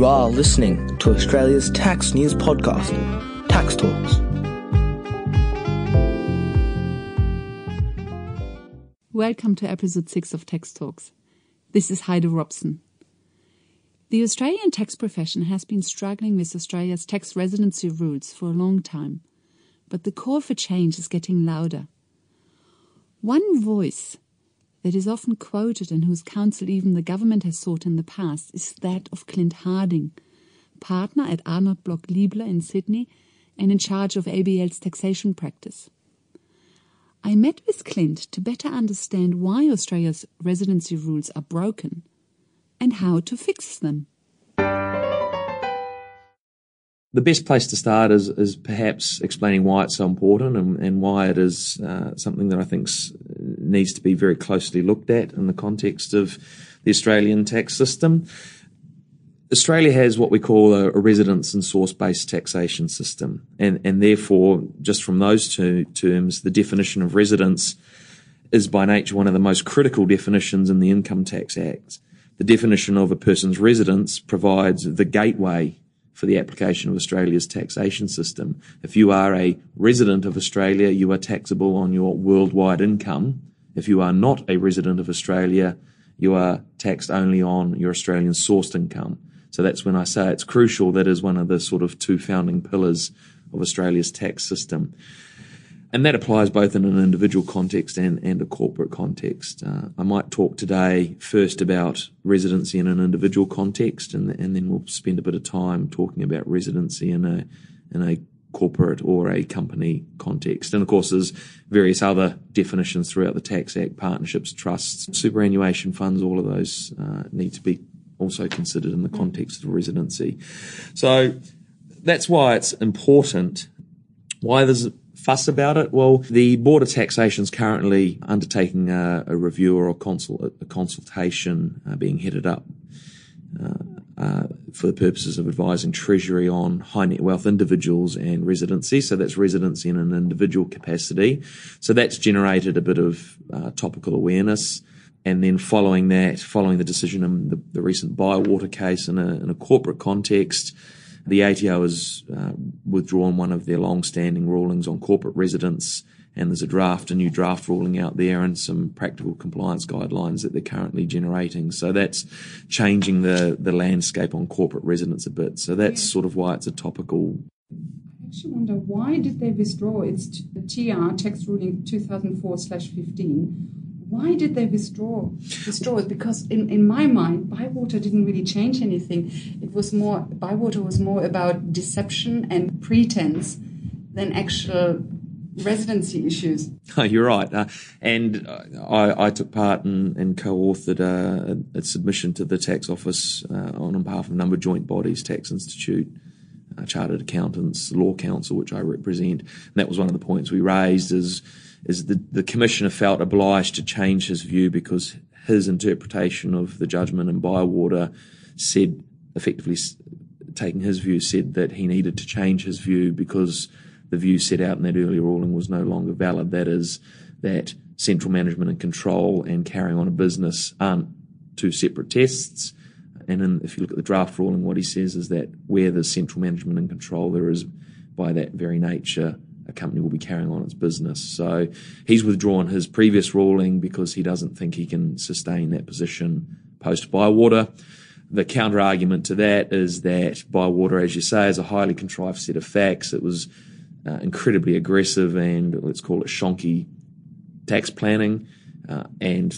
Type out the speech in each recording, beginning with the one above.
You are listening to Australia's tax news podcast, Tax Talks. Welcome to episode 6 of Tax Talks. This is Heide Robson. The Australian tax profession has been struggling with Australia's tax residency rules for a long time, but the call for change is getting louder. One voice that is often quoted and whose counsel even the government has sought in the past is that of Clint Harding, partner at Arnold Bloch Leibler in Sydney and in charge of ABL's taxation practice. I met with Clint to better understand why Australia's residency rules are broken and how to fix them. The best place to start is, is perhaps explaining why it's so important and, and why it is uh, something that I think needs to be very closely looked at in the context of the Australian tax system. Australia has what we call a, a residence and source based taxation system. And, and therefore, just from those two terms, the definition of residence is by nature one of the most critical definitions in the Income Tax Act. The definition of a person's residence provides the gateway for the application of Australia's taxation system. If you are a resident of Australia, you are taxable on your worldwide income. If you are not a resident of Australia, you are taxed only on your Australian sourced income. So that's when I say it's crucial. That is one of the sort of two founding pillars of Australia's tax system. And that applies both in an individual context and, and a corporate context. Uh, I might talk today first about residency in an individual context, and, and then we'll spend a bit of time talking about residency in a in a corporate or a company context. And of course, there's various other definitions throughout the Tax Act: partnerships, trusts, superannuation funds. All of those uh, need to be also considered in the context of residency. So that's why it's important. Why there's fuss about it? Well, the Board of Taxation is currently undertaking a, a review or a, consul, a consultation uh, being headed up uh, uh, for the purposes of advising Treasury on high net wealth individuals and residency. So that's residency in an individual capacity. So that's generated a bit of uh, topical awareness. And then following that, following the decision in the, the recent Bywater case in a, in a corporate context, the ATO has uh, withdrawn one of their long-standing rulings on corporate residence, and there's a draft, a new draft ruling out there, and some practical compliance guidelines that they're currently generating. So that's changing the the landscape on corporate residence a bit. So that's sort of why it's a topical. I actually wonder why did they withdraw? It's the TR tax ruling 2004/15 why did they withdraw withdraw it? Because in, in my mind, Bywater didn't really change anything. It was more Bywater was more about deception and pretense than actual residency issues. Oh, you're right. Uh, and uh, I, I, took part in and co-authored a, a, submission to the tax office uh, on behalf of a number of joint bodies, Tax Institute, uh, Chartered Accountants, Law Council, which I represent. And that was one of the points we raised is is the, the commissioner felt obliged to change his view because his interpretation of the judgment in Bywater said, effectively taking his view, said that he needed to change his view because the view set out in that earlier ruling was no longer valid. That is, that central management and control and carrying on a business aren't two separate tests. And in, if you look at the draft ruling, what he says is that where there's central management and control, there is, by that very nature, a company will be carrying on its business. So he's withdrawn his previous ruling because he doesn't think he can sustain that position post Bywater. The counter argument to that is that Bywater, as you say, is a highly contrived set of facts. It was uh, incredibly aggressive and let's call it shonky tax planning. Uh, and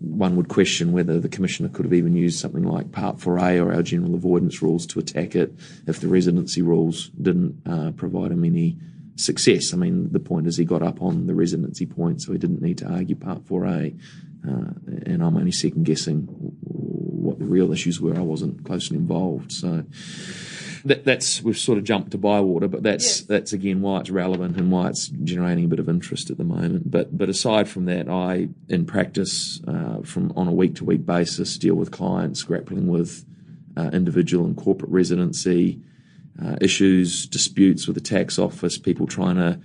one would question whether the commissioner could have even used something like Part 4A or our general avoidance rules to attack it if the residency rules didn't uh, provide him any success. I mean, the point is he got up on the residency point, so he didn't need to argue Part 4A. Uh, and I'm only second guessing what the real issues were. I wasn't closely involved, so that, that's we've sort of jumped to Bywater, but that's yes. that's again why it's relevant and why it's generating a bit of interest at the moment. But but aside from that, I in practice uh, from on a week to week basis deal with clients grappling with uh, individual and corporate residency uh, issues, disputes with the tax office, people trying to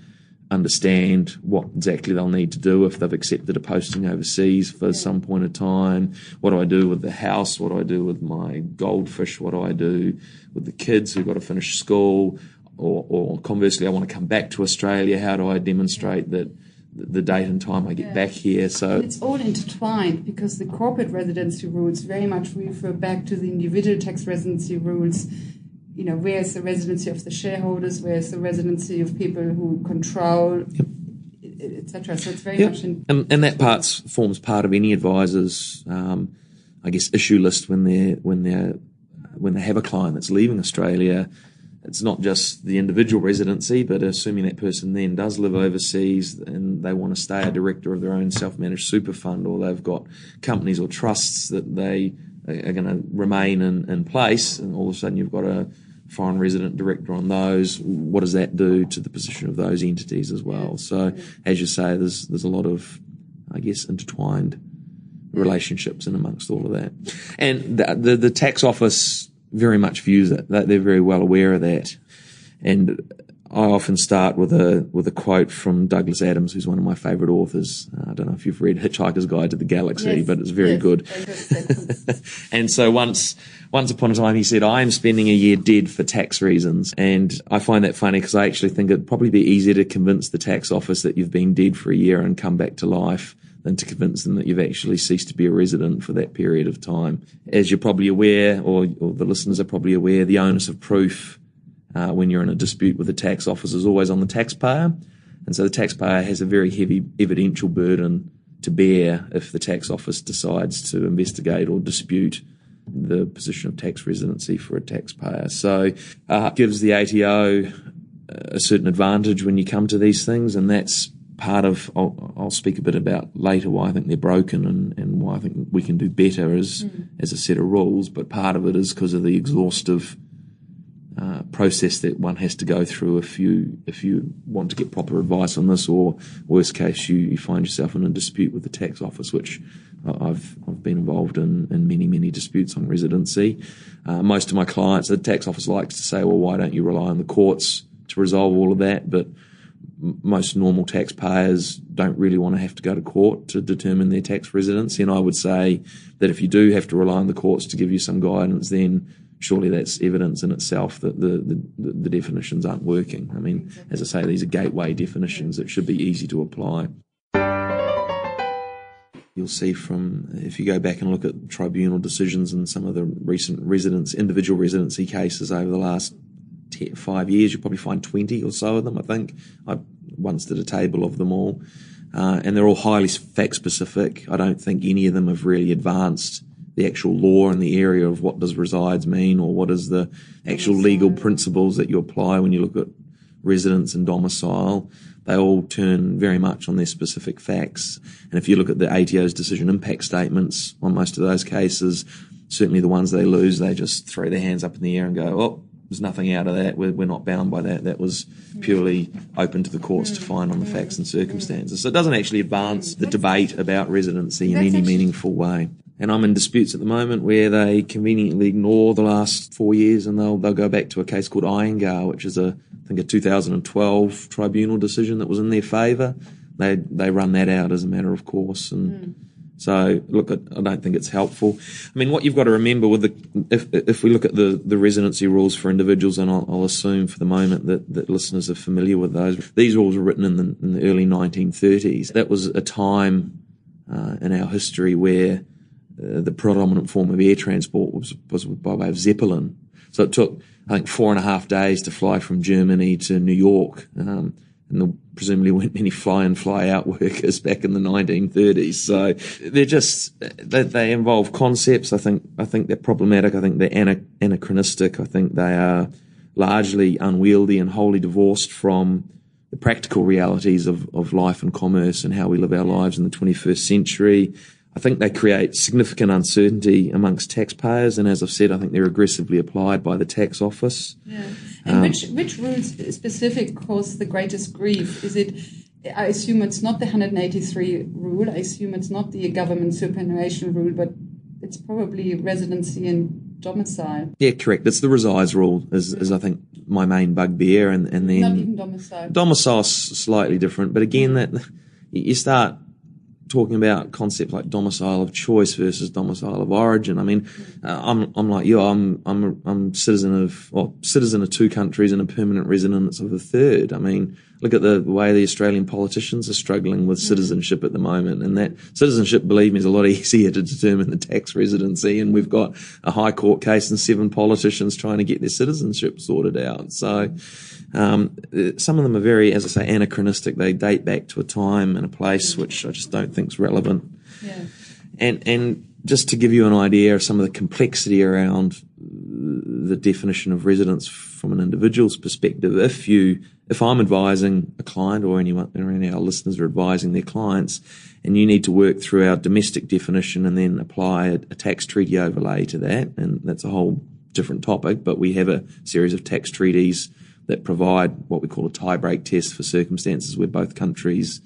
understand what exactly they'll need to do if they've accepted a posting overseas for some point of time. What do I do with the house? What do I do with my goldfish? What do I do with the kids who've got to finish school? Or, or conversely, I want to come back to Australia. How do I demonstrate that the date and time I get Yeah. back here? So it's all intertwined because the corporate residency rules very much refer back to the individual tax residency rules. You know, where's the residency of the shareholders? Where's the residency of people who control, etc. So it's very Yep. much in. and, and that parts forms part of any advisor's, um, I guess, issue list when they're when they're when they have a client that's leaving Australia. It's not just the individual residency, but assuming that person then does live overseas and they want to stay a director of their own self-managed super fund, or they've got companies or trusts that they are going to remain in, in place, and all of a sudden you've got a foreign resident director on those. What does that do to the position of those entities as well? So, as you say, there's there's a lot of, I guess, intertwined relationships in amongst all of that, and the the, the tax office very much views it. That they're very well aware of that, and I often start with a with a quote from Douglas Adams, who's one of my favourite authors. Uh, I don't know if you've read Hitchhiker's Guide to the Galaxy, Yes, but it's very yes, good. and so once once upon a time he said, I am spending a year dead for tax reasons. And I find that funny because I actually think it'd probably be easier to convince the tax office that you've been dead for a year and come back to life than to convince them that you've actually ceased to be a resident for that period of time. As you're probably aware, or, or the listeners are probably aware, the onus of proof uh, when you're in a dispute with the tax office is always on the taxpayer. And so the taxpayer has a very heavy evidential burden to bear if the tax office decides to investigate or dispute the position of tax residency for a taxpayer. So uh, it gives the ATO a certain advantage when you come to these things, and that's part of. I'll, I'll speak a bit about later why I think they're broken and, and why I think we can do better as as a set of rules. But part of it is because of the exhaustive uh, process that one has to go through if you if you want to get proper advice on this, or worst case, you, you find yourself in a dispute with the tax office, which I've I've been involved in in many many disputes on residency. Uh, most of my clients, the tax office likes to say, well, why don't you rely on the courts to resolve all of that? But most normal taxpayers don't really want to have to go to court to determine their tax residency. And I would say that if you do have to rely on the courts to give you some guidance, then surely that's evidence in itself that the, the, the definitions aren't working. I mean, as I say, these are gateway definitions that should be easy to apply. You'll see from, if you go back and look at tribunal decisions and some of the recent residence, individual residency cases over the last te five years, you'll probably find 20 or so of them, I think. I once did a table of them all. Uh, and they're all highly fact specific. I don't think any of them have really advanced the actual law in the area of what does resides mean or what is the actual legal principles that you apply when you look at residence and domicile. They all turn very much on their specific facts. And if you look at the ATO's decision impact statements on most of those cases, certainly the ones they lose, they just throw their hands up in the air and go, oh, there's nothing out of that. We're, we're not bound by that. That was purely open to the courts to find on the facts and circumstances. So it doesn't actually advance the debate about residency in any meaningful way. And I'm in disputes at the moment where they conveniently ignore the last four years and they'll, they'll go back to a case called Iyengar, which is a, I think a 2012 tribunal decision that was in their favour. They, they run that out as a matter of course and so look, I I don't think it's helpful. I mean, what you've got to remember with the, if, if we look at the, the residency rules for individuals, and I'll, I'll assume for the moment that, that listeners are familiar with those, these rules were written in the, in the early 1930s. That was a time uh, in our history where uh, the predominant form of air transport was, was by way of Zeppelin. So it took, I think, four and a half days to fly from Germany to New York. Um, and there presumably weren't many fly in, fly out workers back in the 1930s. So they're just, they, they involve concepts. I think, I think they're problematic. I think they're anachronistic. I think they are largely unwieldy and wholly divorced from the practical realities of, of life and commerce and how we live our lives in the 21st century. I think they create significant uncertainty amongst taxpayers, and as I've said, I think they're aggressively applied by the tax office. Yeah. Um, which which rules specific cause the greatest grief? Is it? I assume it's not the 183 rule. I assume it's not the government superannuation rule, but it's probably residency and domicile. Yeah, correct. It's the resides rule, is, is I think my main bugbear, and and then Not even domicile. domicile's slightly different, but again, that you start talking about concepts like domicile of choice versus domicile of origin. I mean, uh, I'm I'm like you. I'm I'm I'm citizen of well, citizen of two countries and a permanent resident of a third. I mean, look at the way the Australian politicians are struggling with citizenship at the moment, and that citizenship, believe me, is a lot easier to determine than tax residency. And we've got a high court case and seven politicians trying to get their citizenship sorted out. So. Um, some of them are very, as I say, anachronistic. They date back to a time and a place which I just don't think is relevant. Yeah. And and just to give you an idea of some of the complexity around the definition of residence from an individual's perspective, if you if I'm advising a client or anyone or any of our listeners are advising their clients, and you need to work through our domestic definition and then apply a, a tax treaty overlay to that, and that's a whole different topic. But we have a series of tax treaties that provide what we call a tie-break test for circumstances where both countries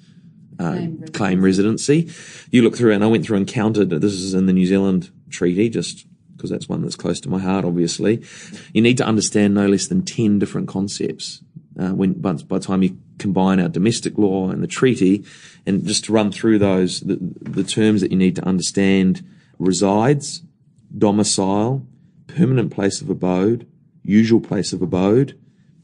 uh, Claim claim residency. You look through, and I went through and counted. This is in the New Zealand treaty, just because that's one that's close to my heart. Obviously, you need to understand no less than ten different concepts. Uh, when by, by the time you combine our domestic law and the treaty, and just to run through those, the, the terms that you need to understand: resides, domicile, permanent place of abode, usual place of abode,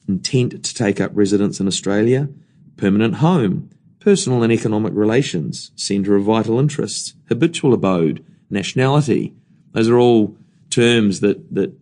intent to take up residence in Australia, permanent home, personal and economic relations, centre of vital interests, habitual abode, nationality. Those are all terms that, that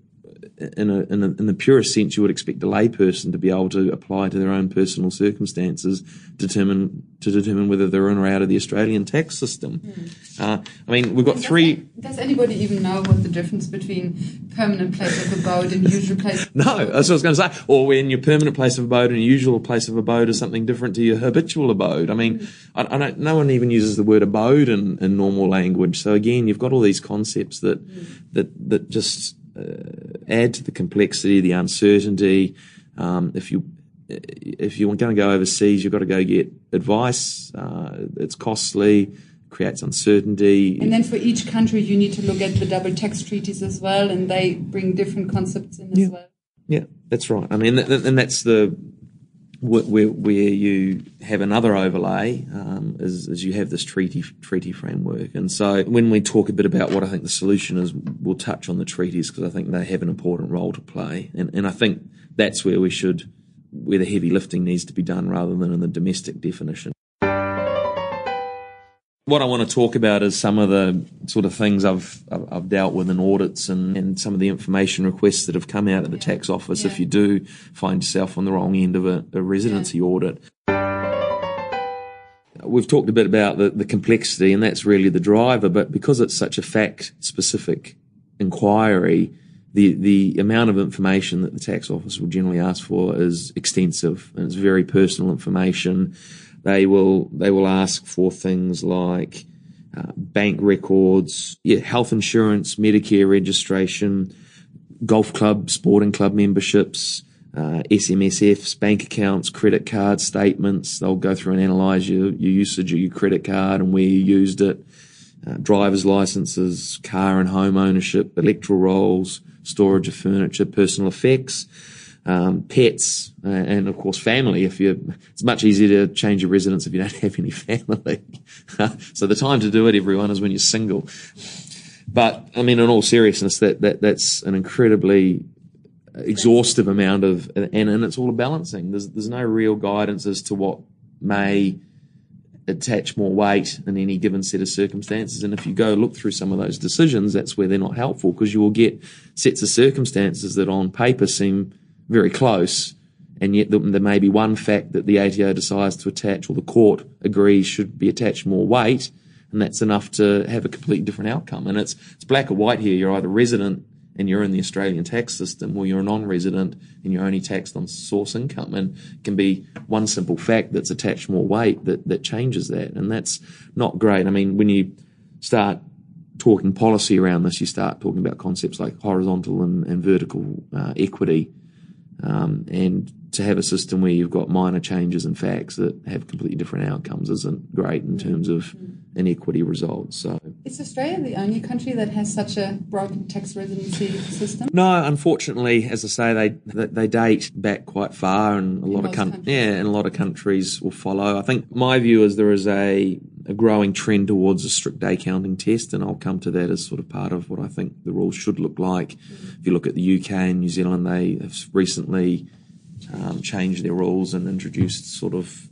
in, a, in, a, in the purest sense, you would expect a layperson to be able to apply to their own personal circumstances, determine to determine whether they're in or out of the Australian tax system. Hmm. Uh, I mean, we've got three. Does anybody even know what the difference between permanent place of abode and usual place? No, that's what I was going to say. Or when your permanent place of abode and your usual place of abode is something different to your habitual abode. I mean, hmm. I, I don't, no one even uses the word abode in, in normal language. So again, you've got all these concepts that hmm. that that just add to the complexity, the uncertainty. Um, if you if you're going to go overseas, you've got to go get advice. Uh, it's costly, creates uncertainty. And then for each country, you need to look at the double tax treaties as well, and they bring different concepts in as well. Yeah, that's right. I mean, th- th- and that's the where where you have another overlay um, is, is you have this treaty treaty framework. And so when we talk a bit about what I think the solution is, we'll touch on the treaties because I think they have an important role to play. And and I think that's where we should where the heavy lifting needs to be done rather than in the domestic definition. What I want to talk about is some of the sort of things I've I've dealt with in audits and, and some of the information requests that have come out of the tax office. If you do find yourself on the wrong end of a, a residency audit, we've talked a bit about the, the complexity, and that's really the driver. But because it's such a fact specific inquiry, the the amount of information that the tax office will generally ask for is extensive, and it's very personal information. They will they will ask for things like uh, bank records, yeah, health insurance, Medicare registration, golf club, sporting club memberships, uh, SMSFs, bank accounts, credit card statements. They'll go through and analyse your, your usage of your credit card and where you used it, uh, driver's licenses, car and home ownership, electoral rolls, storage of furniture, personal effects. Um, pets uh, and of course family. If you, it's much easier to change your residence if you don't have any family. so the time to do it, everyone, is when you're single. But I mean, in all seriousness, that, that that's an incredibly exhaustive amount of, and, and it's all a balancing. There's there's no real guidance as to what may attach more weight in any given set of circumstances. And if you go look through some of those decisions, that's where they're not helpful because you will get sets of circumstances that on paper seem very close. And yet there may be one fact that the ATO decides to attach or the court agrees should be attached more weight. And that's enough to have a completely different outcome. And it's, it's black or white here. You're either resident and you're in the Australian tax system or you're a non-resident and you're only taxed on source income. And it can be one simple fact that's attached more weight that, that changes that. And that's not great. I mean, when you start talking policy around this, you start talking about concepts like horizontal and, and vertical uh, equity. Um, and to have a system where you've got minor changes in facts that have completely different outcomes isn't great in terms of inequity results. So Is Australia the only country that has such a broken tax residency system? No, unfortunately, as I say, they they date back quite far, and a lot of countries. yeah, and a lot of countries will follow. I think my view is there is a a growing trend towards a strict day counting test, and I'll come to that as sort of part of what I think the rules should look like. Mm-hmm. If you look at the UK and New Zealand, they have recently um, changed their rules and introduced sort of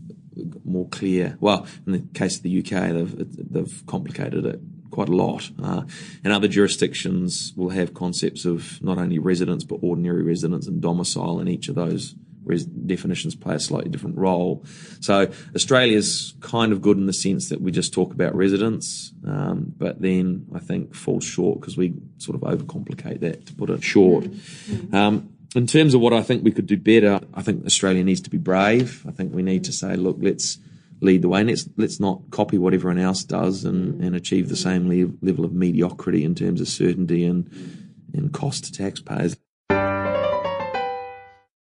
more clear. Well, in the case of the UK, they've they've complicated it quite a lot, uh, and other jurisdictions will have concepts of not only residence but ordinary residence and domicile, and each of those res- definitions play a slightly different role. So Australia's kind of good in the sense that we just talk about residence, um, but then I think falls short because we sort of overcomplicate that to put it short. Um, in terms of what I think we could do better, I think Australia needs to be brave. I think we need to say, look, let's lead the way. Let's let's not copy what everyone else does and, and achieve the same le- level of mediocrity in terms of certainty and and cost to taxpayers.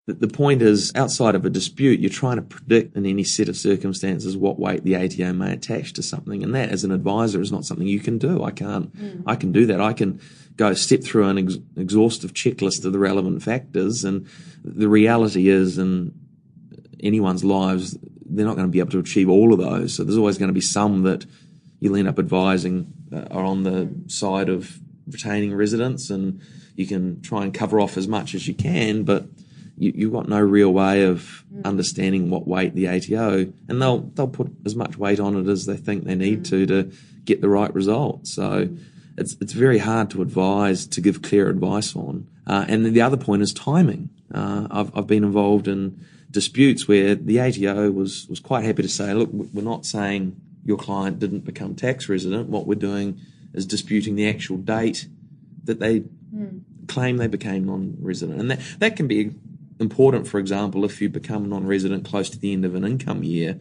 The, the point is, outside of a dispute, you're trying to predict in any set of circumstances what weight the ATO may attach to something, and that, as an advisor, is not something you can do. I can't. Mm. I can do that. I can go step through an ex- exhaustive checklist of the relevant factors, and the reality is, in anyone's lives, they're not going to be able to achieve all of those. So there's always going to be some that you'll end up advising uh, are on the side of retaining residents, and you can try and cover off as much as you can, but you, you've got no real way of mm. understanding what weight the ATO, and they'll they'll put as much weight on it as they think they need mm. to to get the right result. So mm. It's it's very hard to advise to give clear advice on. Uh, and then the other point is timing. Uh, I've I've been involved in disputes where the ATO was was quite happy to say, look, we're not saying your client didn't become tax resident. What we're doing is disputing the actual date that they claim they became non-resident, and that that can be important. For example, if you become non-resident close to the end of an income year,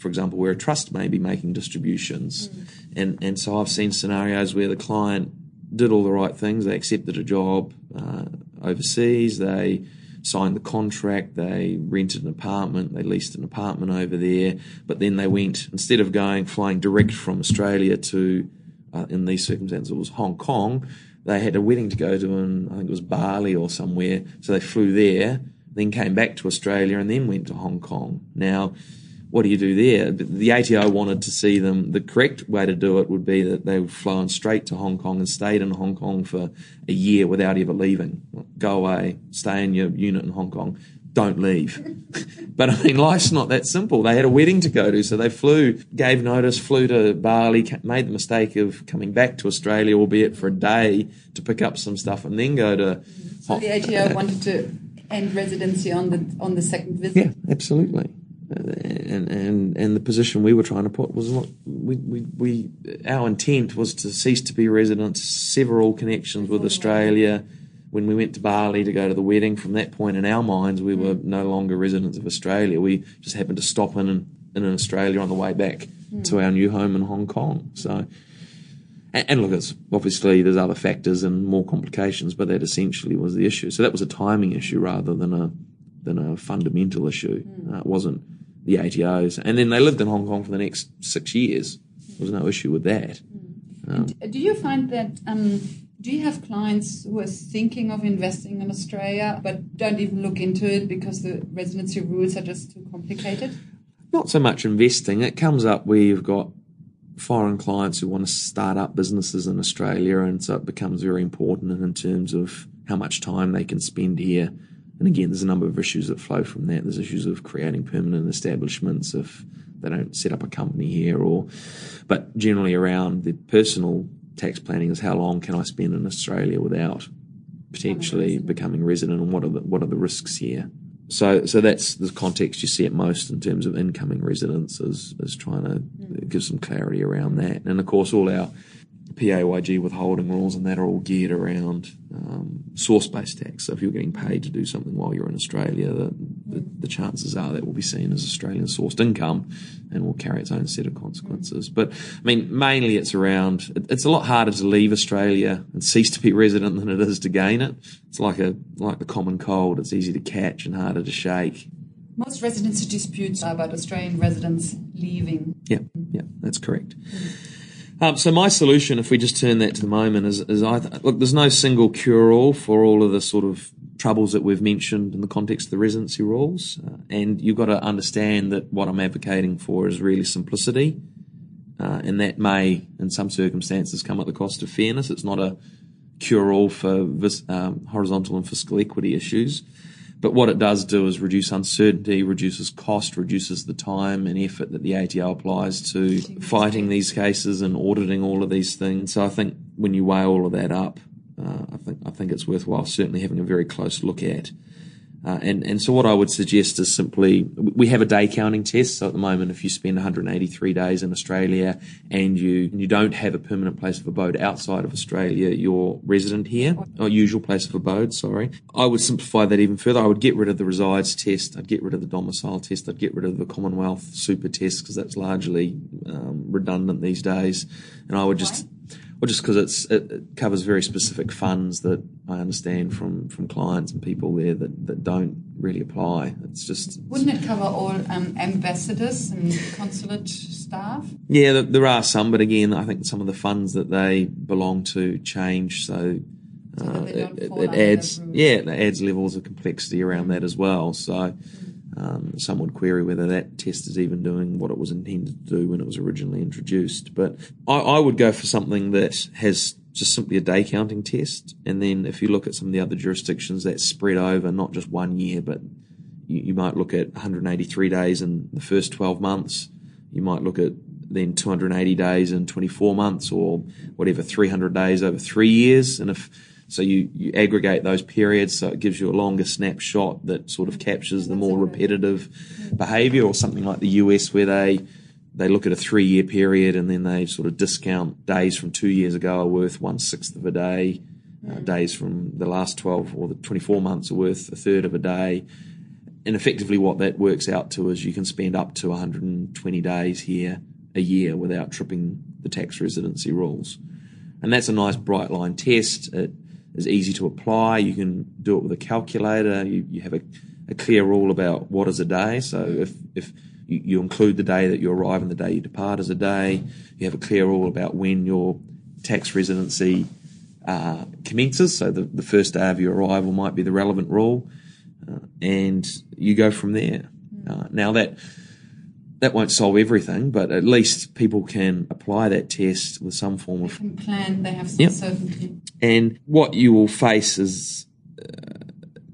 for example, where a trust may be making distributions, and and so I've seen scenarios where the client did all the right things. They accepted a job uh, overseas. They signed the contract. They rented an apartment. They leased an apartment over there. But then they went instead of going flying direct from Australia to, uh, in these circumstances, it was Hong Kong. They had a wedding to go to in I think it was Bali or somewhere. So they flew there, then came back to Australia, and then went to Hong Kong. Now what do you do there? The ATO wanted to see them. The correct way to do it would be that they would flown straight to Hong Kong and stayed in Hong Kong for a year without ever leaving. Go away, stay in your unit in Hong Kong, don't leave. but I mean, life's not that simple. They had a wedding to go to, so they flew, gave notice, flew to Bali, made the mistake of coming back to Australia, albeit for a day, to pick up some stuff and then go to. So the ATO wanted to end residency on the on the second visit. Yeah, absolutely. And, and and the position we were trying to put was not we, we, we our intent was to cease to be residents, sever all connections with Australia. When we went to Bali to go to the wedding, from that point in our minds, we were no longer residents of Australia. We just happened to stop in in, in Australia on the way back to our new home in Hong Kong. So, and, and look, it's obviously there's other factors and more complications, but that essentially was the issue. So that was a timing issue rather than a than a fundamental issue. Uh, it wasn't the ATOs. And then they lived in Hong Kong for the next six years. There was no issue with that. Do you find that? Um, do you have clients who are thinking of investing in Australia but don't even look into it because the residency rules are just too complicated? Not so much investing. It comes up where you've got foreign clients who want to start up businesses in Australia, and so it becomes very important in terms of how much time they can spend here. And again, there's a number of issues that flow from that. There's issues of creating permanent establishments if they don't set up a company here, or but generally around the personal tax planning is how long can I spend in Australia without potentially becoming resident, and what are the what are the risks here? So, so that's the context you see it most in terms of incoming residents is, is trying to hmm. give some clarity around that. And of course, all our PAYG withholding rules and that are all geared around um, source-based tax. So if you're getting paid to do something while you're in Australia, the, the, the chances are that will be seen as Australian-sourced income and will carry its own set of consequences. But I mean, mainly it's around. it- It's a lot harder to leave Australia and cease to be resident than it is to gain it. It's like a like the common cold. It's easy to catch and harder to shake. Most residency disputes are about Australian residents leaving. Yeah, yeah, that's correct. Um, so my solution, if we just turn that to the moment, is, is I th- look. There's no single cure-all for all of the sort of troubles that we've mentioned in the context of the residency rules, uh, and you've got to understand that what I'm advocating for is really simplicity, uh, and that may, in some circumstances, come at the cost of fairness. It's not a cure-all for vis- um, horizontal and fiscal equity issues. But what it does do is reduce uncertainty, reduces cost, reduces the time and effort that the ATO applies to fighting these cases and auditing all of these things. So I think when you weigh all of that up, uh, I think I think it's worthwhile certainly having a very close look at. Uh, and, and so what I would suggest is simply, we have a day counting test. So at the moment, if you spend 183 days in Australia and you, you don't have a permanent place of abode outside of Australia, you're resident here, or usual place of abode, sorry. I would simplify that even further. I would get rid of the resides test. I'd get rid of the domicile test. I'd get rid of the Commonwealth super test because that's largely um, redundant these days. And I would just, well, just because it's it, it, covers very specific funds that I understand from from clients and people there that, that don't really apply. It's just wouldn't it cover all um, ambassadors and consulate staff? Yeah, there, there, are some, but again, I think some of the funds that they belong to change, so. Uh, it, it adds, yeah, it adds levels of complexity around that as well. So, mm um, some would query whether that test is even doing what it was intended to do when it was originally introduced. But I, I would go for something that has just simply a day counting test. And then if you look at some of the other jurisdictions, that's spread over not just one year, but you, you might look at 183 days in the first 12 months. You might look at then 280 days in 24 months or whatever, 300 days over three years. And if so you, you aggregate those periods so it gives you a longer snapshot that sort of captures the more repetitive behavior or something like the US where they they look at a three year period and then they sort of discount days from two years ago are worth one sixth of a day. Uh, days from the last 12 or the 24 months are worth a third of a day. And effectively, what that works out to is you can spend up to 120 days here a year without tripping the tax residency rules. And that's a nice bright line test. It is easy to apply. You can do it with a calculator. You, you have a, a clear rule about what is a day. So if, if you, you, include the day that you arrive and the day you depart as a day, you have a clear rule about when your tax residency uh, commences. So the, the first day of your arrival might be the relevant rule. Uh, and you go from there. Uh, now that that won't solve everything, but at least people can apply that test with some form of plan. They have some yep. certainty. And what you will face is uh,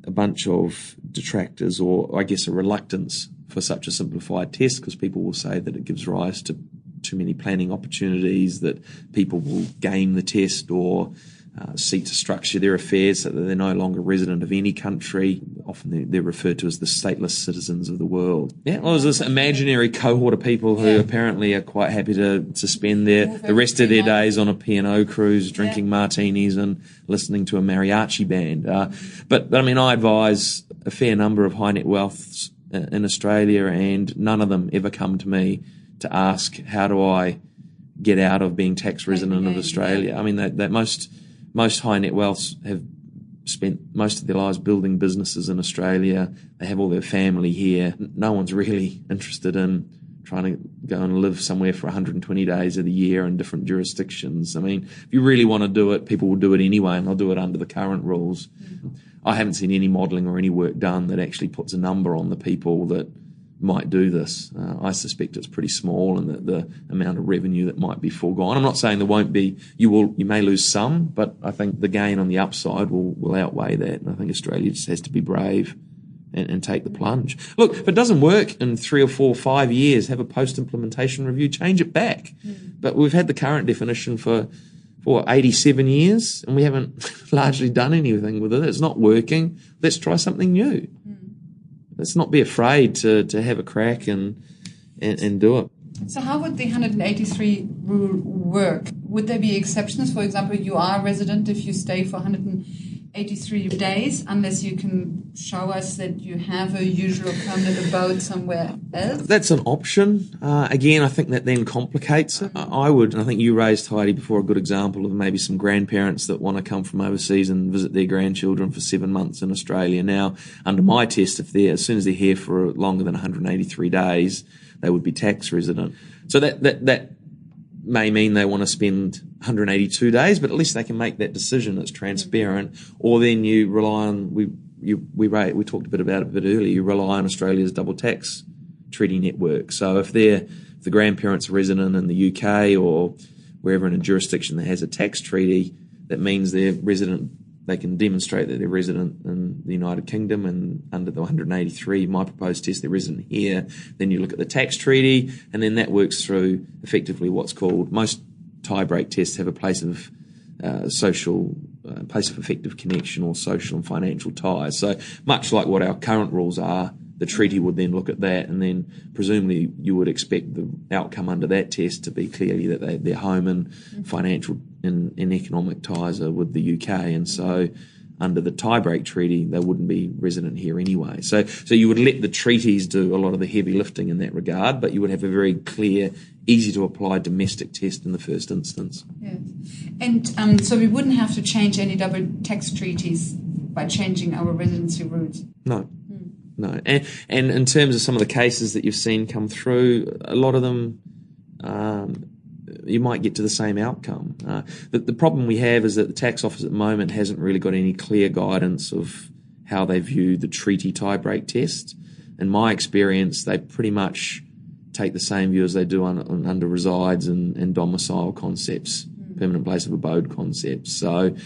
a bunch of detractors, or I guess a reluctance for such a simplified test, because people will say that it gives rise to too many planning opportunities, that people will game the test, or uh, seek to structure their affairs so that they're no longer resident of any country. Often they're, referred to as the stateless citizens of the world. Yeah, well, there's this imaginary cohort of people who yeah. apparently are quite happy to, to spend their the rest of their days on a P&O cruise, drinking yeah. martinis and listening to a mariachi band. Uh, but, but I mean, I advise a fair number of high net wealths in Australia, and none of them ever come to me to ask how do I get out of being tax resident of Australia. I mean, that, that most most high net wealths have spent most of their lives building businesses in Australia. They have all their family here. No one's really interested in trying to go and live somewhere for 120 days of the year in different jurisdictions. I mean, if you really want to do it, people will do it anyway, and they'll do it under the current rules. I haven't seen any modelling or any work done that actually puts a number on the people that might do this. Uh, I suspect it's pretty small, and that the amount of revenue that might be foregone. I'm not saying there won't be. You will. You may lose some, but I think the gain on the upside will will outweigh that. And I think Australia just has to be brave. And, and take the plunge. Look, if it doesn't work in three or four, or five years, have a post-implementation review, change it back. Mm. But we've had the current definition for for 87 years, and we haven't largely done anything with it. It's not working. Let's try something new let's not be afraid to, to have a crack and, and, and do it. So, how would the 183 rule work? Would there be exceptions? For example, you are a resident if you stay for 183 days, unless you can show us that you have a usual permanent abode somewhere else? That's an option. Uh, again, I think that then complicates it. I would, and I think you raised, Heide, before a good example of maybe some grandparents that want to come from overseas and visit their grandchildren for seven months in Australia. Now, under my test, if they're, as soon as they're here for longer than 183 days, they would be tax resident. So that, that, that may mean they want to spend 182 days, but at least they can make that decision. It's transparent. Mm-hmm. Or then you rely on we you, we we talked a bit about it a bit earlier. You rely on Australia's double tax treaty network. So if they're if the grandparents are resident in the UK or wherever in a jurisdiction that has a tax treaty, that means they're resident. They can demonstrate that they're resident in the United Kingdom and under the 183, my proposed test, they're resident here. Then you look at the tax treaty, and then that works through effectively what's called most tie-break tests have a place of uh, social uh, place of effective connection or social and financial ties. So much like what our current rules are, the treaty would then look at that, and then presumably you would expect the outcome under that test to be clearly that they, their home and financial and, and economic ties are with the UK, and so under the tiebreak treaty, they wouldn't be resident here anyway. So, so you would let the treaties do a lot of the heavy lifting in that regard, but you would have a very clear, easy to apply domestic test in the first instance. Yes. And um, so we wouldn't have to change any double tax treaties by changing our residency rules. No. No, and and in terms of some of the cases that you've seen come through, a lot of them, um, you might get to the same outcome. Uh, the, the problem we have is that the tax office at the moment hasn't really got any clear guidance of how they view the treaty tiebreak test. In my experience, they pretty much take the same view as they do on, on under resides and, and domicile concepts, permanent place of abode concepts. So,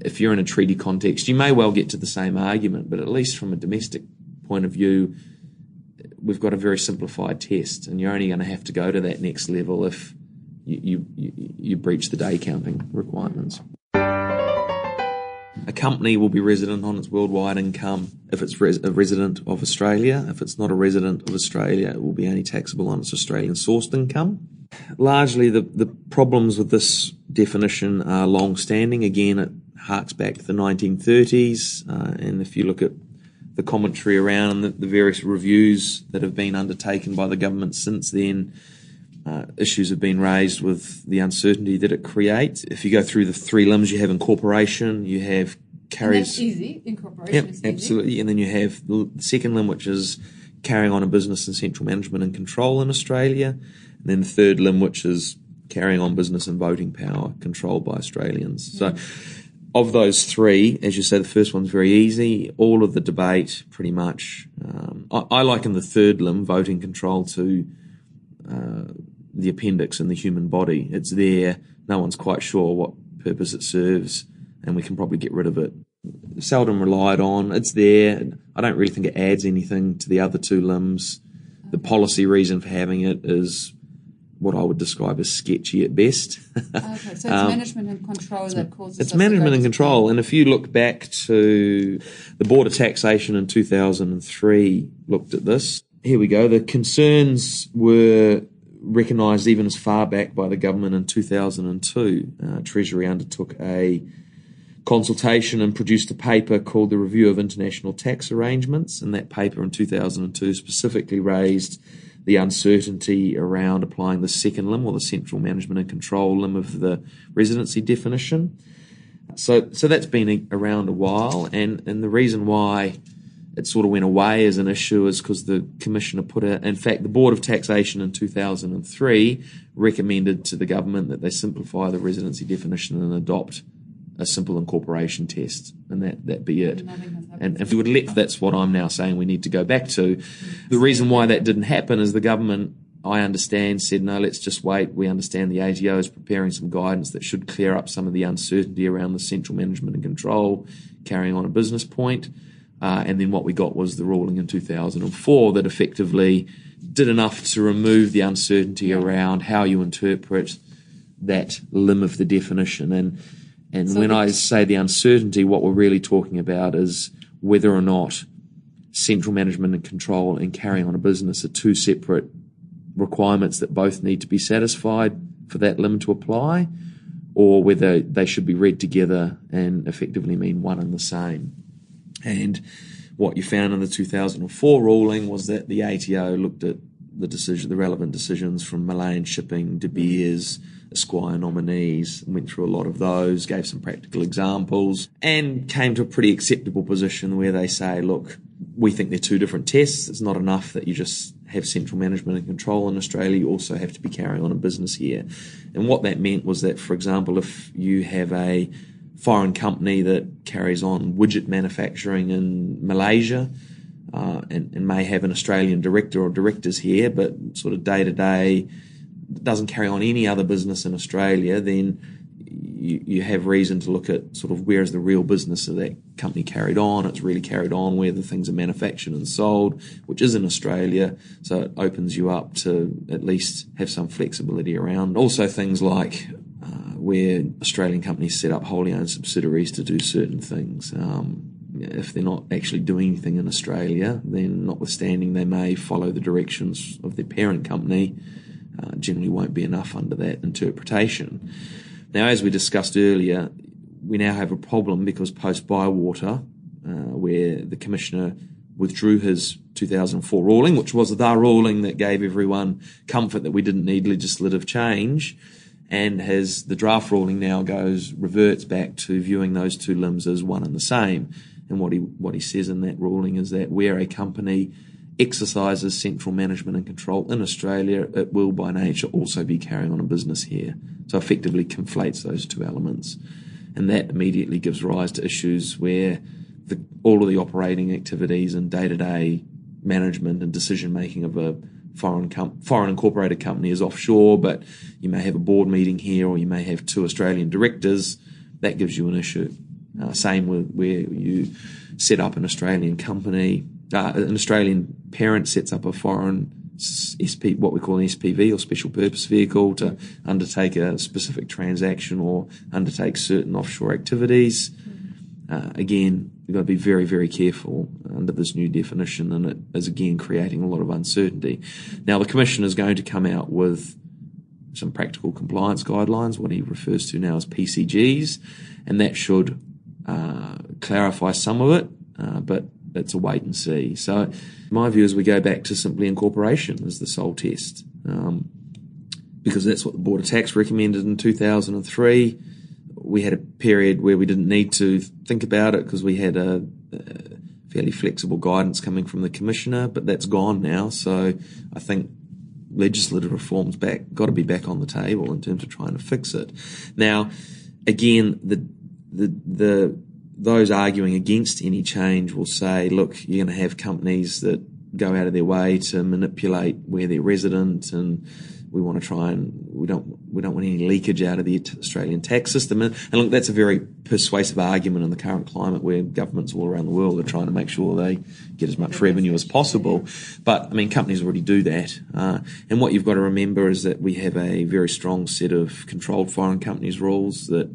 if you're in a treaty context, you may well get to the same argument, but at least from a domestic point of view, we've got a very simplified test, and you're only going to have to go to that next level if you, you, you breach the day counting requirements. A company will be resident on its worldwide income if it's res- a resident of Australia. If it's not a resident of Australia, it will be only taxable on its Australian sourced income. Largely, the, the problems with this definition are long standing. Again, it harks back to the 1930s, uh, and if you look at the commentary around the, the, various reviews that have been undertaken by the government since then, uh, issues have been raised with the uncertainty that it creates. If you go through the three limbs, you have incorporation, you have carries. that's easy. Incorporation yep, is easy. absolutely. And then you have the second limb, which is carrying on a business in central management and control in Australia. And then the third limb, which is carrying on business and voting power controlled by Australians. So of those three, as you say, the first one's very easy. All of the debate, pretty much. Um, I, I, liken the third limb, voting control, to uh, the appendix in the human body. It's there. No one's quite sure what purpose it serves, and we can probably get rid of it. Seldom relied on. It's there. I don't really think it adds anything to the other two limbs. The policy reason for having it is what I would describe as sketchy at best. okay, so it's um, management and control that causes. It's management and control, and if you look back to the Board of Taxation in 2003, looked at this. Here we go. The concerns were recognised even as far back by the government in 2002. Uh, Treasury undertook a consultation and produced a paper called the Review of International Tax Arrangements, and that paper in 2002 specifically raised the uncertainty around applying the second limb or the central management and control limb of the residency definition. So, so that's been around a while, and, and the reason why it sort of went away as an issue is because the commissioner put it. In fact, the Board of Taxation in 2003 recommended to the government that they simplify the residency definition and adopt a simple incorporation test, and that that be it. And if you would let, that's what I'm now saying we need to go back to. The reason why that didn't happen is the government, I understand, said no, let's just wait. We understand the ATO is preparing some guidance that should clear up some of the uncertainty around the central management and control, carrying on a business point. Uh, and then what we got was the ruling in 2004 that effectively did enough to remove the uncertainty around how you interpret that limb of the definition. And and so when I say the uncertainty, what we're really talking about is whether or not central management and control and carrying on a business are two separate requirements that both need to be satisfied for that limb to apply, or whether they should be read together and effectively mean one and the same. And what you found in the 2004 ruling was that the ATO looked at the decision, the relevant decisions from Malayan Shipping, De Beers, Esquire nominees, went through a lot of those, gave some practical examples, and came to a pretty acceptable position where they say, look, we think they're two different tests. It's not enough that you just have central management and control in Australia, you also have to be carrying on a business here. And what that meant was that, for example, if you have a foreign company that carries on widget manufacturing in Malaysia uh, and, and, may have an Australian director or directors here, but sort of day to day doesn't carry on any other business in Australia, then you, you have reason to look at sort of where is the real business of that company carried on. It's really carried on where the things are manufactured and sold, which is in Australia. So it opens you up to at least have some flexibility around. Also things like where Australian companies set up wholly owned subsidiaries to do certain things. Um, if they're not actually doing anything in Australia, then notwithstanding they may follow the directions of their parent company, uh, generally won't be enough under that interpretation. Now, as we discussed earlier, we now have a problem because post Bywater, uh, where the commissioner withdrew his 2004 ruling, which was the ruling that gave everyone comfort that we didn't need legislative change, and has the draft ruling now goes reverts back to viewing those two limbs as one and the same. And what he what he says in that ruling is that where a company exercises central management and control in Australia, it will by nature also be carrying on a business here. So effectively conflates those two elements. And that immediately gives rise to issues where the, all of the operating activities and day to day management and decision making of a foreign com- foreign incorporated company is offshore, but you may have a board meeting here or you may have two Australian directors. That gives you an issue. Uh, same with where you set up an Australian company uh, an Australian parent sets up a foreign SP, what we call an SPV or special purpose vehicle to undertake a specific transaction or undertake certain offshore activities. Uh, again, you've got to be very, very careful under this new definition, and it is again creating a lot of uncertainty. Now, the Commission is going to come out with some practical compliance guidelines, what he refers to now as PCGs, and that should uh, clarify some of it, uh, but it's a wait and see. So, my view is we go back to simply incorporation as the sole test, um, because that's what the Board of Tax recommended in 2003. We had a period where we didn't need to think about it because we had a, a fairly flexible guidance coming from the commissioner, but that's gone now. So, I think legislative reforms back got to be back on the table in terms of trying to fix it. Now, again, the the the those arguing against any change will say, look, you're going to have companies that go out of their way to manipulate where they're resident and we want to try and we don't we don't want any leakage out of the Australian tax system. And, and, look, that's a very persuasive argument in the current climate where governments all around the world are trying to make sure they get as much revenue as possible. But I mean, companies already do that. Uh, and what you've got to remember is that we have a very strong set of controlled foreign companies rules that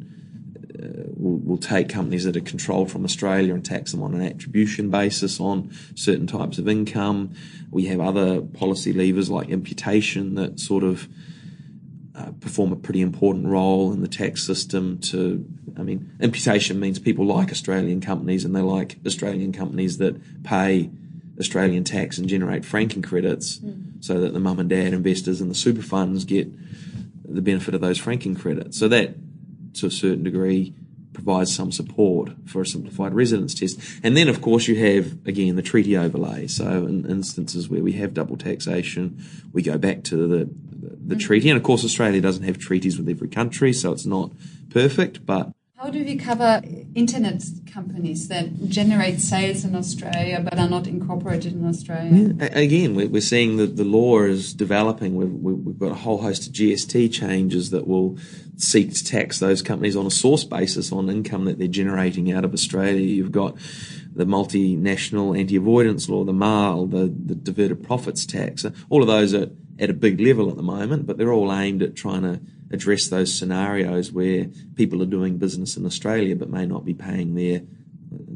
uh, will will take companies that are controlled from Australia and tax them on an attribution basis on certain types of income. We have other policy levers like imputation that sort of uh, perform a pretty important role in the tax system to I mean imputation means people like Australian companies and they like Australian companies that pay Australian tax and generate franking credits mm. so that the mum and dad investors and the super funds get the benefit of those franking credits. So that to a certain degree provides some support for a simplified residence test. And then, of course, you have, again, the treaty overlay. So, in instances where we have double taxation, we go back to the, the, the mm-hmm. treaty. And, of course, Australia doesn't have treaties with every country, so it's not perfect, but how do we cover internet companies that generate sales in Australia but are not incorporated in Australia? Yeah. Again, we're seeing that the law is developing. We've, we've got a whole host of GST changes that will seek to tax those companies on a source basis on income that they're generating out of Australia. You've got the multinational anti-avoidance law, the MAAL, the, the diverted profits tax. All of those are at a big level at the moment, but they're all aimed at trying to address those scenarios where people are doing business in Australia but may not be paying their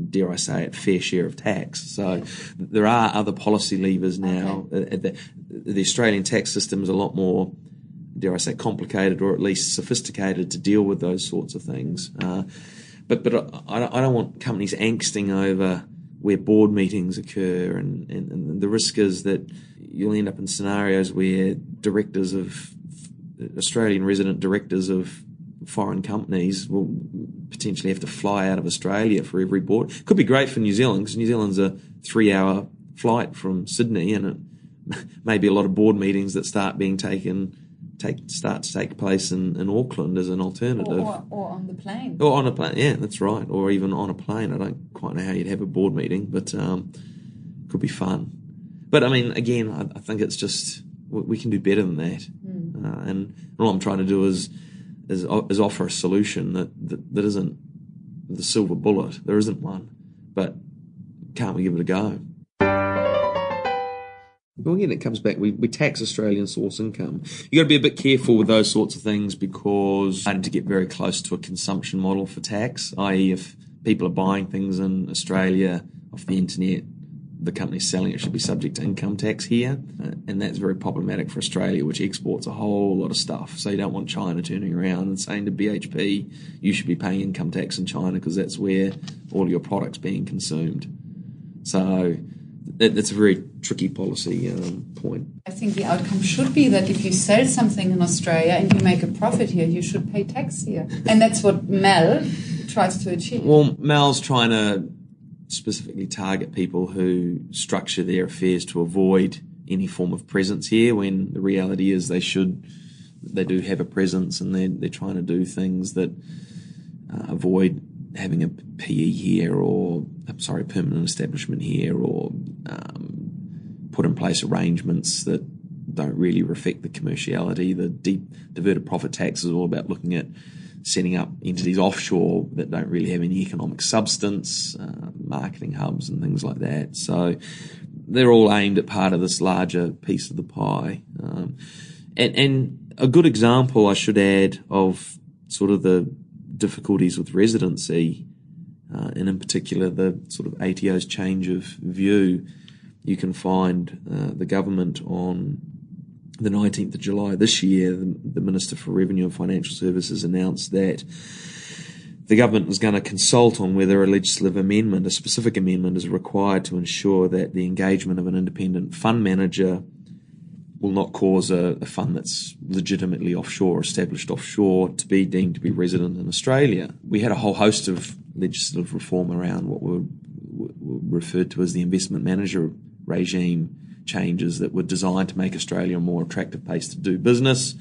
dare I say it, fair share of tax. So there are other policy levers now. Okay. Uh, the, the, Australian tax system is a lot more, dare I say, complicated or at least sophisticated to deal with those sorts of things. Uh, but but I, I, don't want companies angsting over where board meetings occur, and, and, and the risk is that you'll end up in scenarios where directors of Australian resident directors of foreign companies will potentially have to fly out of Australia for every board. Could be great for New Zealand because New Zealand's a three hour flight from Sydney and it maybe a lot of board meetings that start being taken take start to take place in, in Auckland as an alternative. Or, or, or on the plane. Or on a plane, yeah, that's right. Or even on a plane. I don't quite know how you'd have a board meeting, but um, could be fun. But I mean, again, I, I think it's just we, we can do better than that. Uh, and all I'm trying to do is is, is offer a solution that, that that isn't the silver bullet. There isn't one, but can't we give it a go? Well, again, it comes back. We, we tax Australian source income. You got to be a bit careful with those sorts of things because I need to get very close to a consumption model for tax. I.e., if people are buying things in Australia off the internet, the company selling it should be subject to income tax here, and that's very problematic for Australia, which exports a whole lot of stuff. So you don't want China turning around and saying to BHP, "You should be paying income tax in China because that's where all your products being consumed." So that, that's a very tricky policy um, point. I think the outcome should be that if you sell something in Australia and you make a profit here, you should pay tax here. And that's what MAAL tries to achieve. Well, MAAL's trying to specifically target people who structure their affairs to avoid any form of presence here when the reality is they should they do have a presence and they're, they're trying to do things that uh, avoid having a PE here or I'm sorry permanent establishment here or um, put in place arrangements that don't really reflect the commerciality. The deep diverted profit tax is all about looking at setting up entities offshore that don't really have any economic substance, uh, marketing hubs and things like that. So they're all aimed at part of this larger piece of the pie. Um, and, and a good example, I should add, of sort of the difficulties with residency, uh, and in particular the sort of ATO's change of view, you can find uh, the government on the 19th of July this year, the, the, Minister for Revenue and Financial Services announced that the government was going to consult on whether a legislative amendment, a specific amendment, is required to ensure that the engagement of an independent fund manager will not cause a, a fund that's legitimately offshore, established offshore, to be deemed to be resident in Australia. We had a whole host of legislative reform around what were, were referred to as the investment manager regime changes that were designed to make Australia a more attractive place to do business.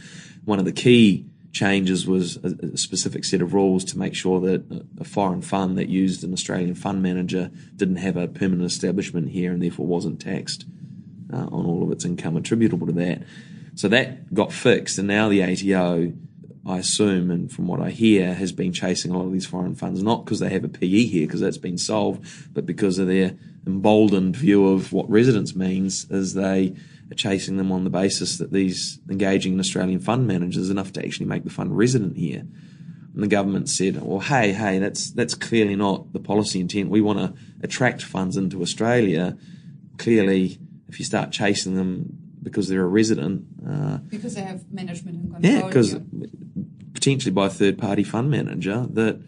One of the key changes was a, specific set of rules to make sure that a foreign fund that used an Australian fund manager didn't have a permanent establishment here and therefore wasn't taxed uh, on all of its income attributable to that. So that got fixed, and now the ATO, I assume, and from what I hear, has been chasing a lot of these foreign funds, not because they have a PE here, because that's been solved, but because of their emboldened view of what residence means as they are chasing them on the basis that these engaging in Australian fund managers enough to actually make the fund resident here. And the government said, well, hey, hey, that's, that's clearly not the policy intent. We want to attract funds into Australia. Clearly, if you start chasing them because they're a resident. Uh, because they have management and control. Yeah, because potentially by a third party fund manager, that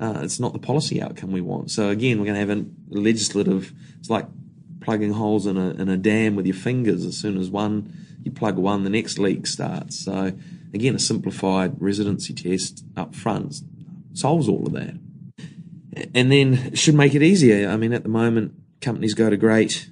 uh, it's not the policy outcome we want. So again, we're going to have a legislative. It's like plugging holes in a in a dam with your fingers. As soon as one you plug one, the next leak starts. So again, a simplified residency test up front solves all of that, and then should make it easier. I mean, at the moment, companies go to great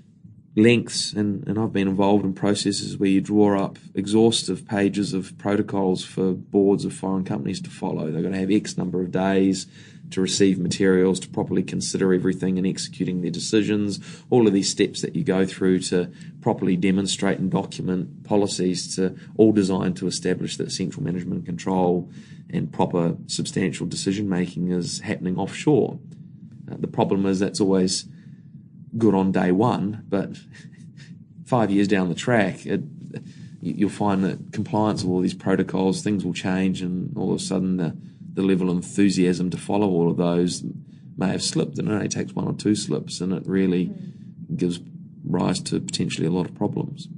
lengths, and, and I've been involved in processes where you draw up exhaustive pages of protocols for boards of foreign companies to follow. They're going to have X number of days to receive materials, to properly consider everything and executing their decisions. All of these steps that you go through to properly demonstrate and document policies to all designed to establish that central management control and proper substantial decision making is happening offshore. Uh, the problem is that's always good on day one, but five years down the track, it, you'll find that compliance with all these protocols, things will change, and all of a sudden the, the level of enthusiasm to follow all of those may have slipped, and it only takes one or two slips, and it really mm. gives rise to potentially a lot of problems.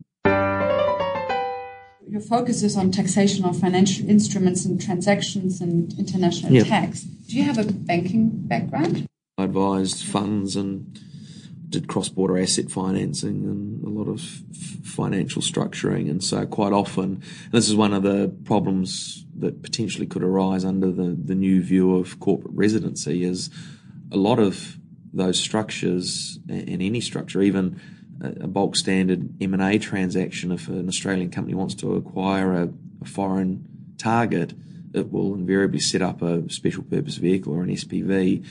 Your focus is on taxation of financial instruments and transactions and international yep. tax. Do you have a banking background? I advised funds and did cross-border asset financing and a lot of f- financial structuring, and so quite often, this is one of the problems that potentially could arise under the, the new view of corporate residency is a lot of those structures and any structure, even a bulk standard M&A transaction, if an Australian company wants to acquire a, a, foreign target, it will invariably set up a special purpose vehicle or an SPV.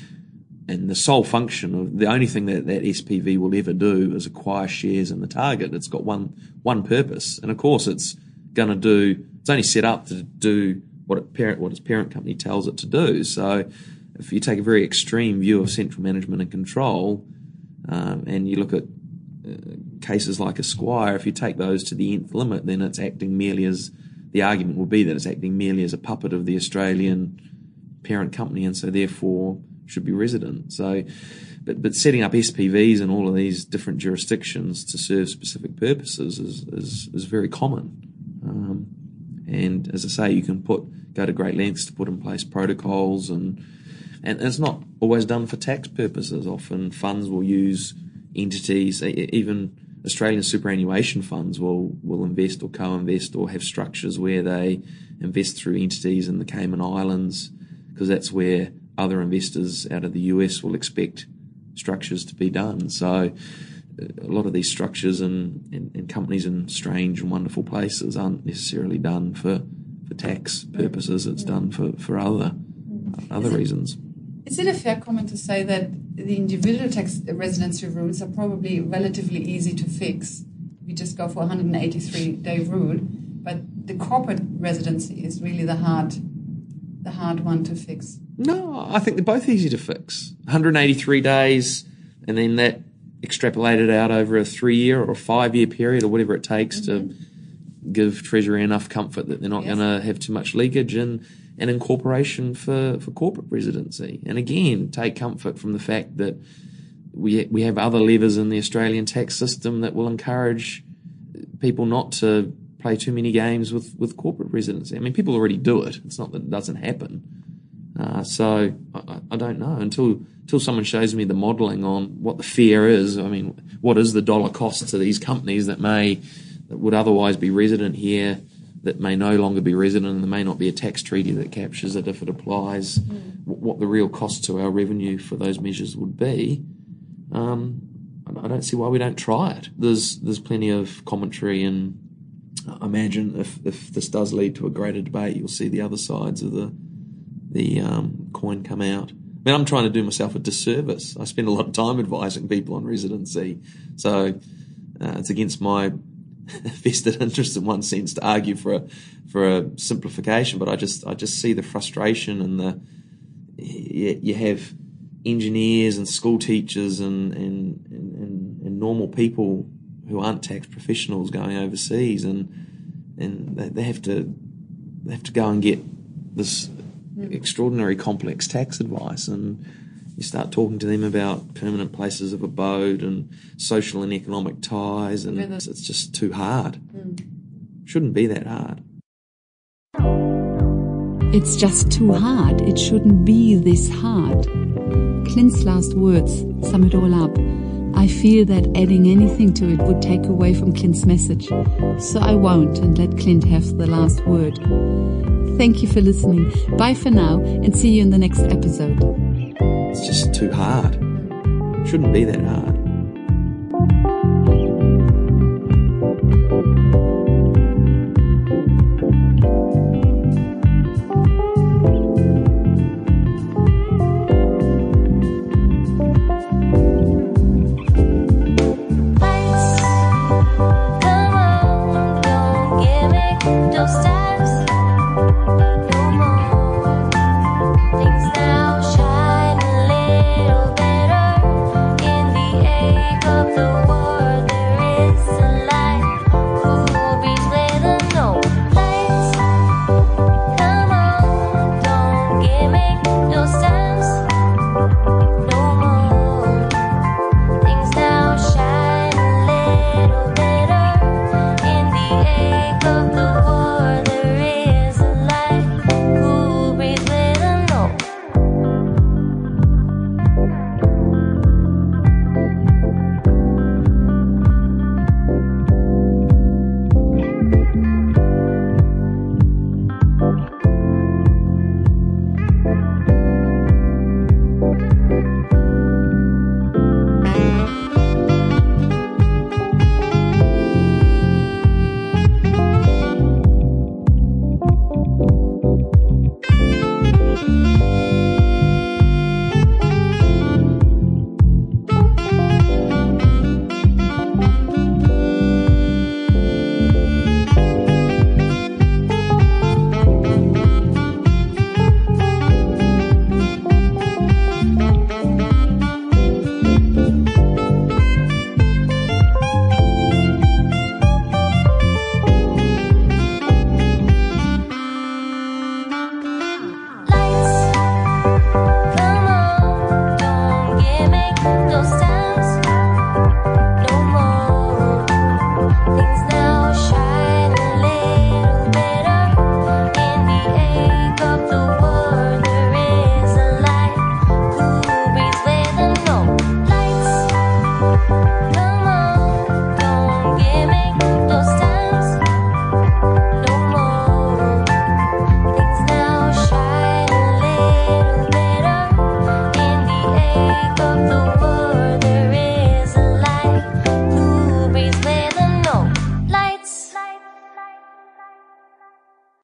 And the sole function of the only thing that that SPV will ever do is acquire shares in the target. It's got one one purpose, and of course, it's going to do. It's only set up to do what parent what its parent company tells it to do. So, if you take a very extreme view of central management and control, um, and you look at uh, cases like Esquire, if you take those to the nth limit, then it's acting merely as the argument will be that it's acting merely as a puppet of the Australian parent company, and so therefore should be resident. So, but but setting up SPVs in all of these different jurisdictions to serve specific purposes is is, is very common. And as I say, you can put go to great lengths to put in place protocols and and it's not always done for tax purposes. Often funds will use entities, even Australian superannuation funds will will invest or co-invest or have structures where they invest through entities in the Cayman Islands because that's where other investors out of the US will expect structures to be done. So a lot of these structures and, and, and companies in strange and wonderful places aren't necessarily done for, for tax purposes. It's done for, for other other reasons. Is it a fair comment to say that the individual tax residency rules are probably relatively easy to fix? We just go for 183 day rule, but the corporate residency is really the hard, the hard one to fix. No, I think they're both easy to fix. 183 days, and then that extrapolated out over a three year or a five year period or whatever it takes mm-hmm. to give Treasury enough comfort that they're not yes. going to have too much leakage and and incorporation for, for corporate residency. And again, take comfort from the fact that we we have other levers in the Australian tax system that will encourage people not to play too many games with, with corporate residency. I mean, people already do it. It's not that it doesn't happen. Uh, so I, I, don't know until until someone shows me the modelling on what the fear is. I mean, what is the dollar cost to these companies that may that would otherwise be resident here that may no longer be resident and there may not be a tax treaty that captures it if it applies, mm. what the real cost to our revenue for those measures would be. Um, I don't see why we don't try it. There's there's plenty of commentary and I imagine if, if this does lead to a greater debate, you'll see the other sides of the the um, coin come out. I mean, I'm trying to do myself a disservice. I spend a lot of time advising people on residency, so uh, it's against my vested interest in one sense to argue for a for a simplification, but I just I just see the frustration and the you, you have engineers and school teachers and and, and and normal people who aren't tax professionals going overseas and and they, they have to they have to go and get this extraordinary complex tax advice and you start talking to them about permanent places of abode and social and economic ties, and it's, it's, just too hard. Mm. Shouldn't be that hard. It's just too hard. It shouldn't be this hard. Clint's last words sum it all up. I feel that adding anything to it would take away from Clint's message, so I won't and let Clint have the last word. Thank you for listening. Bye for now and see you in the next episode. It's just too hard. It Shouldn't be that hard.